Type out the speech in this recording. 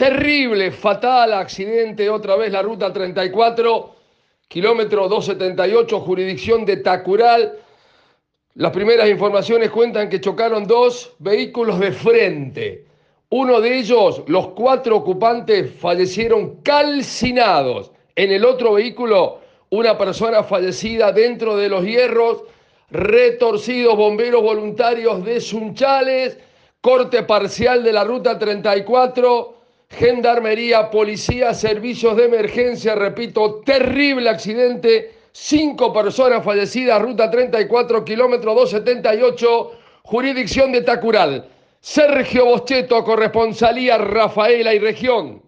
Terrible, fatal accidente, otra vez la ruta 34, kilómetro 278, jurisdicción de Tacural. Las primeras informaciones cuentan que chocaron dos vehículos de frente. Uno de ellos, los cuatro ocupantes fallecieron calcinados. En el otro vehículo, una persona fallecida dentro de los hierros, retorcidos bomberos voluntarios de Sunchales, corte parcial de la ruta 34, gendarmería, policía, servicios de emergencia, repito, terrible accidente, cinco personas fallecidas, ruta 34, kilómetro 278, jurisdicción de Tacural. Sergio Boscheto, corresponsalía Rafaela y región.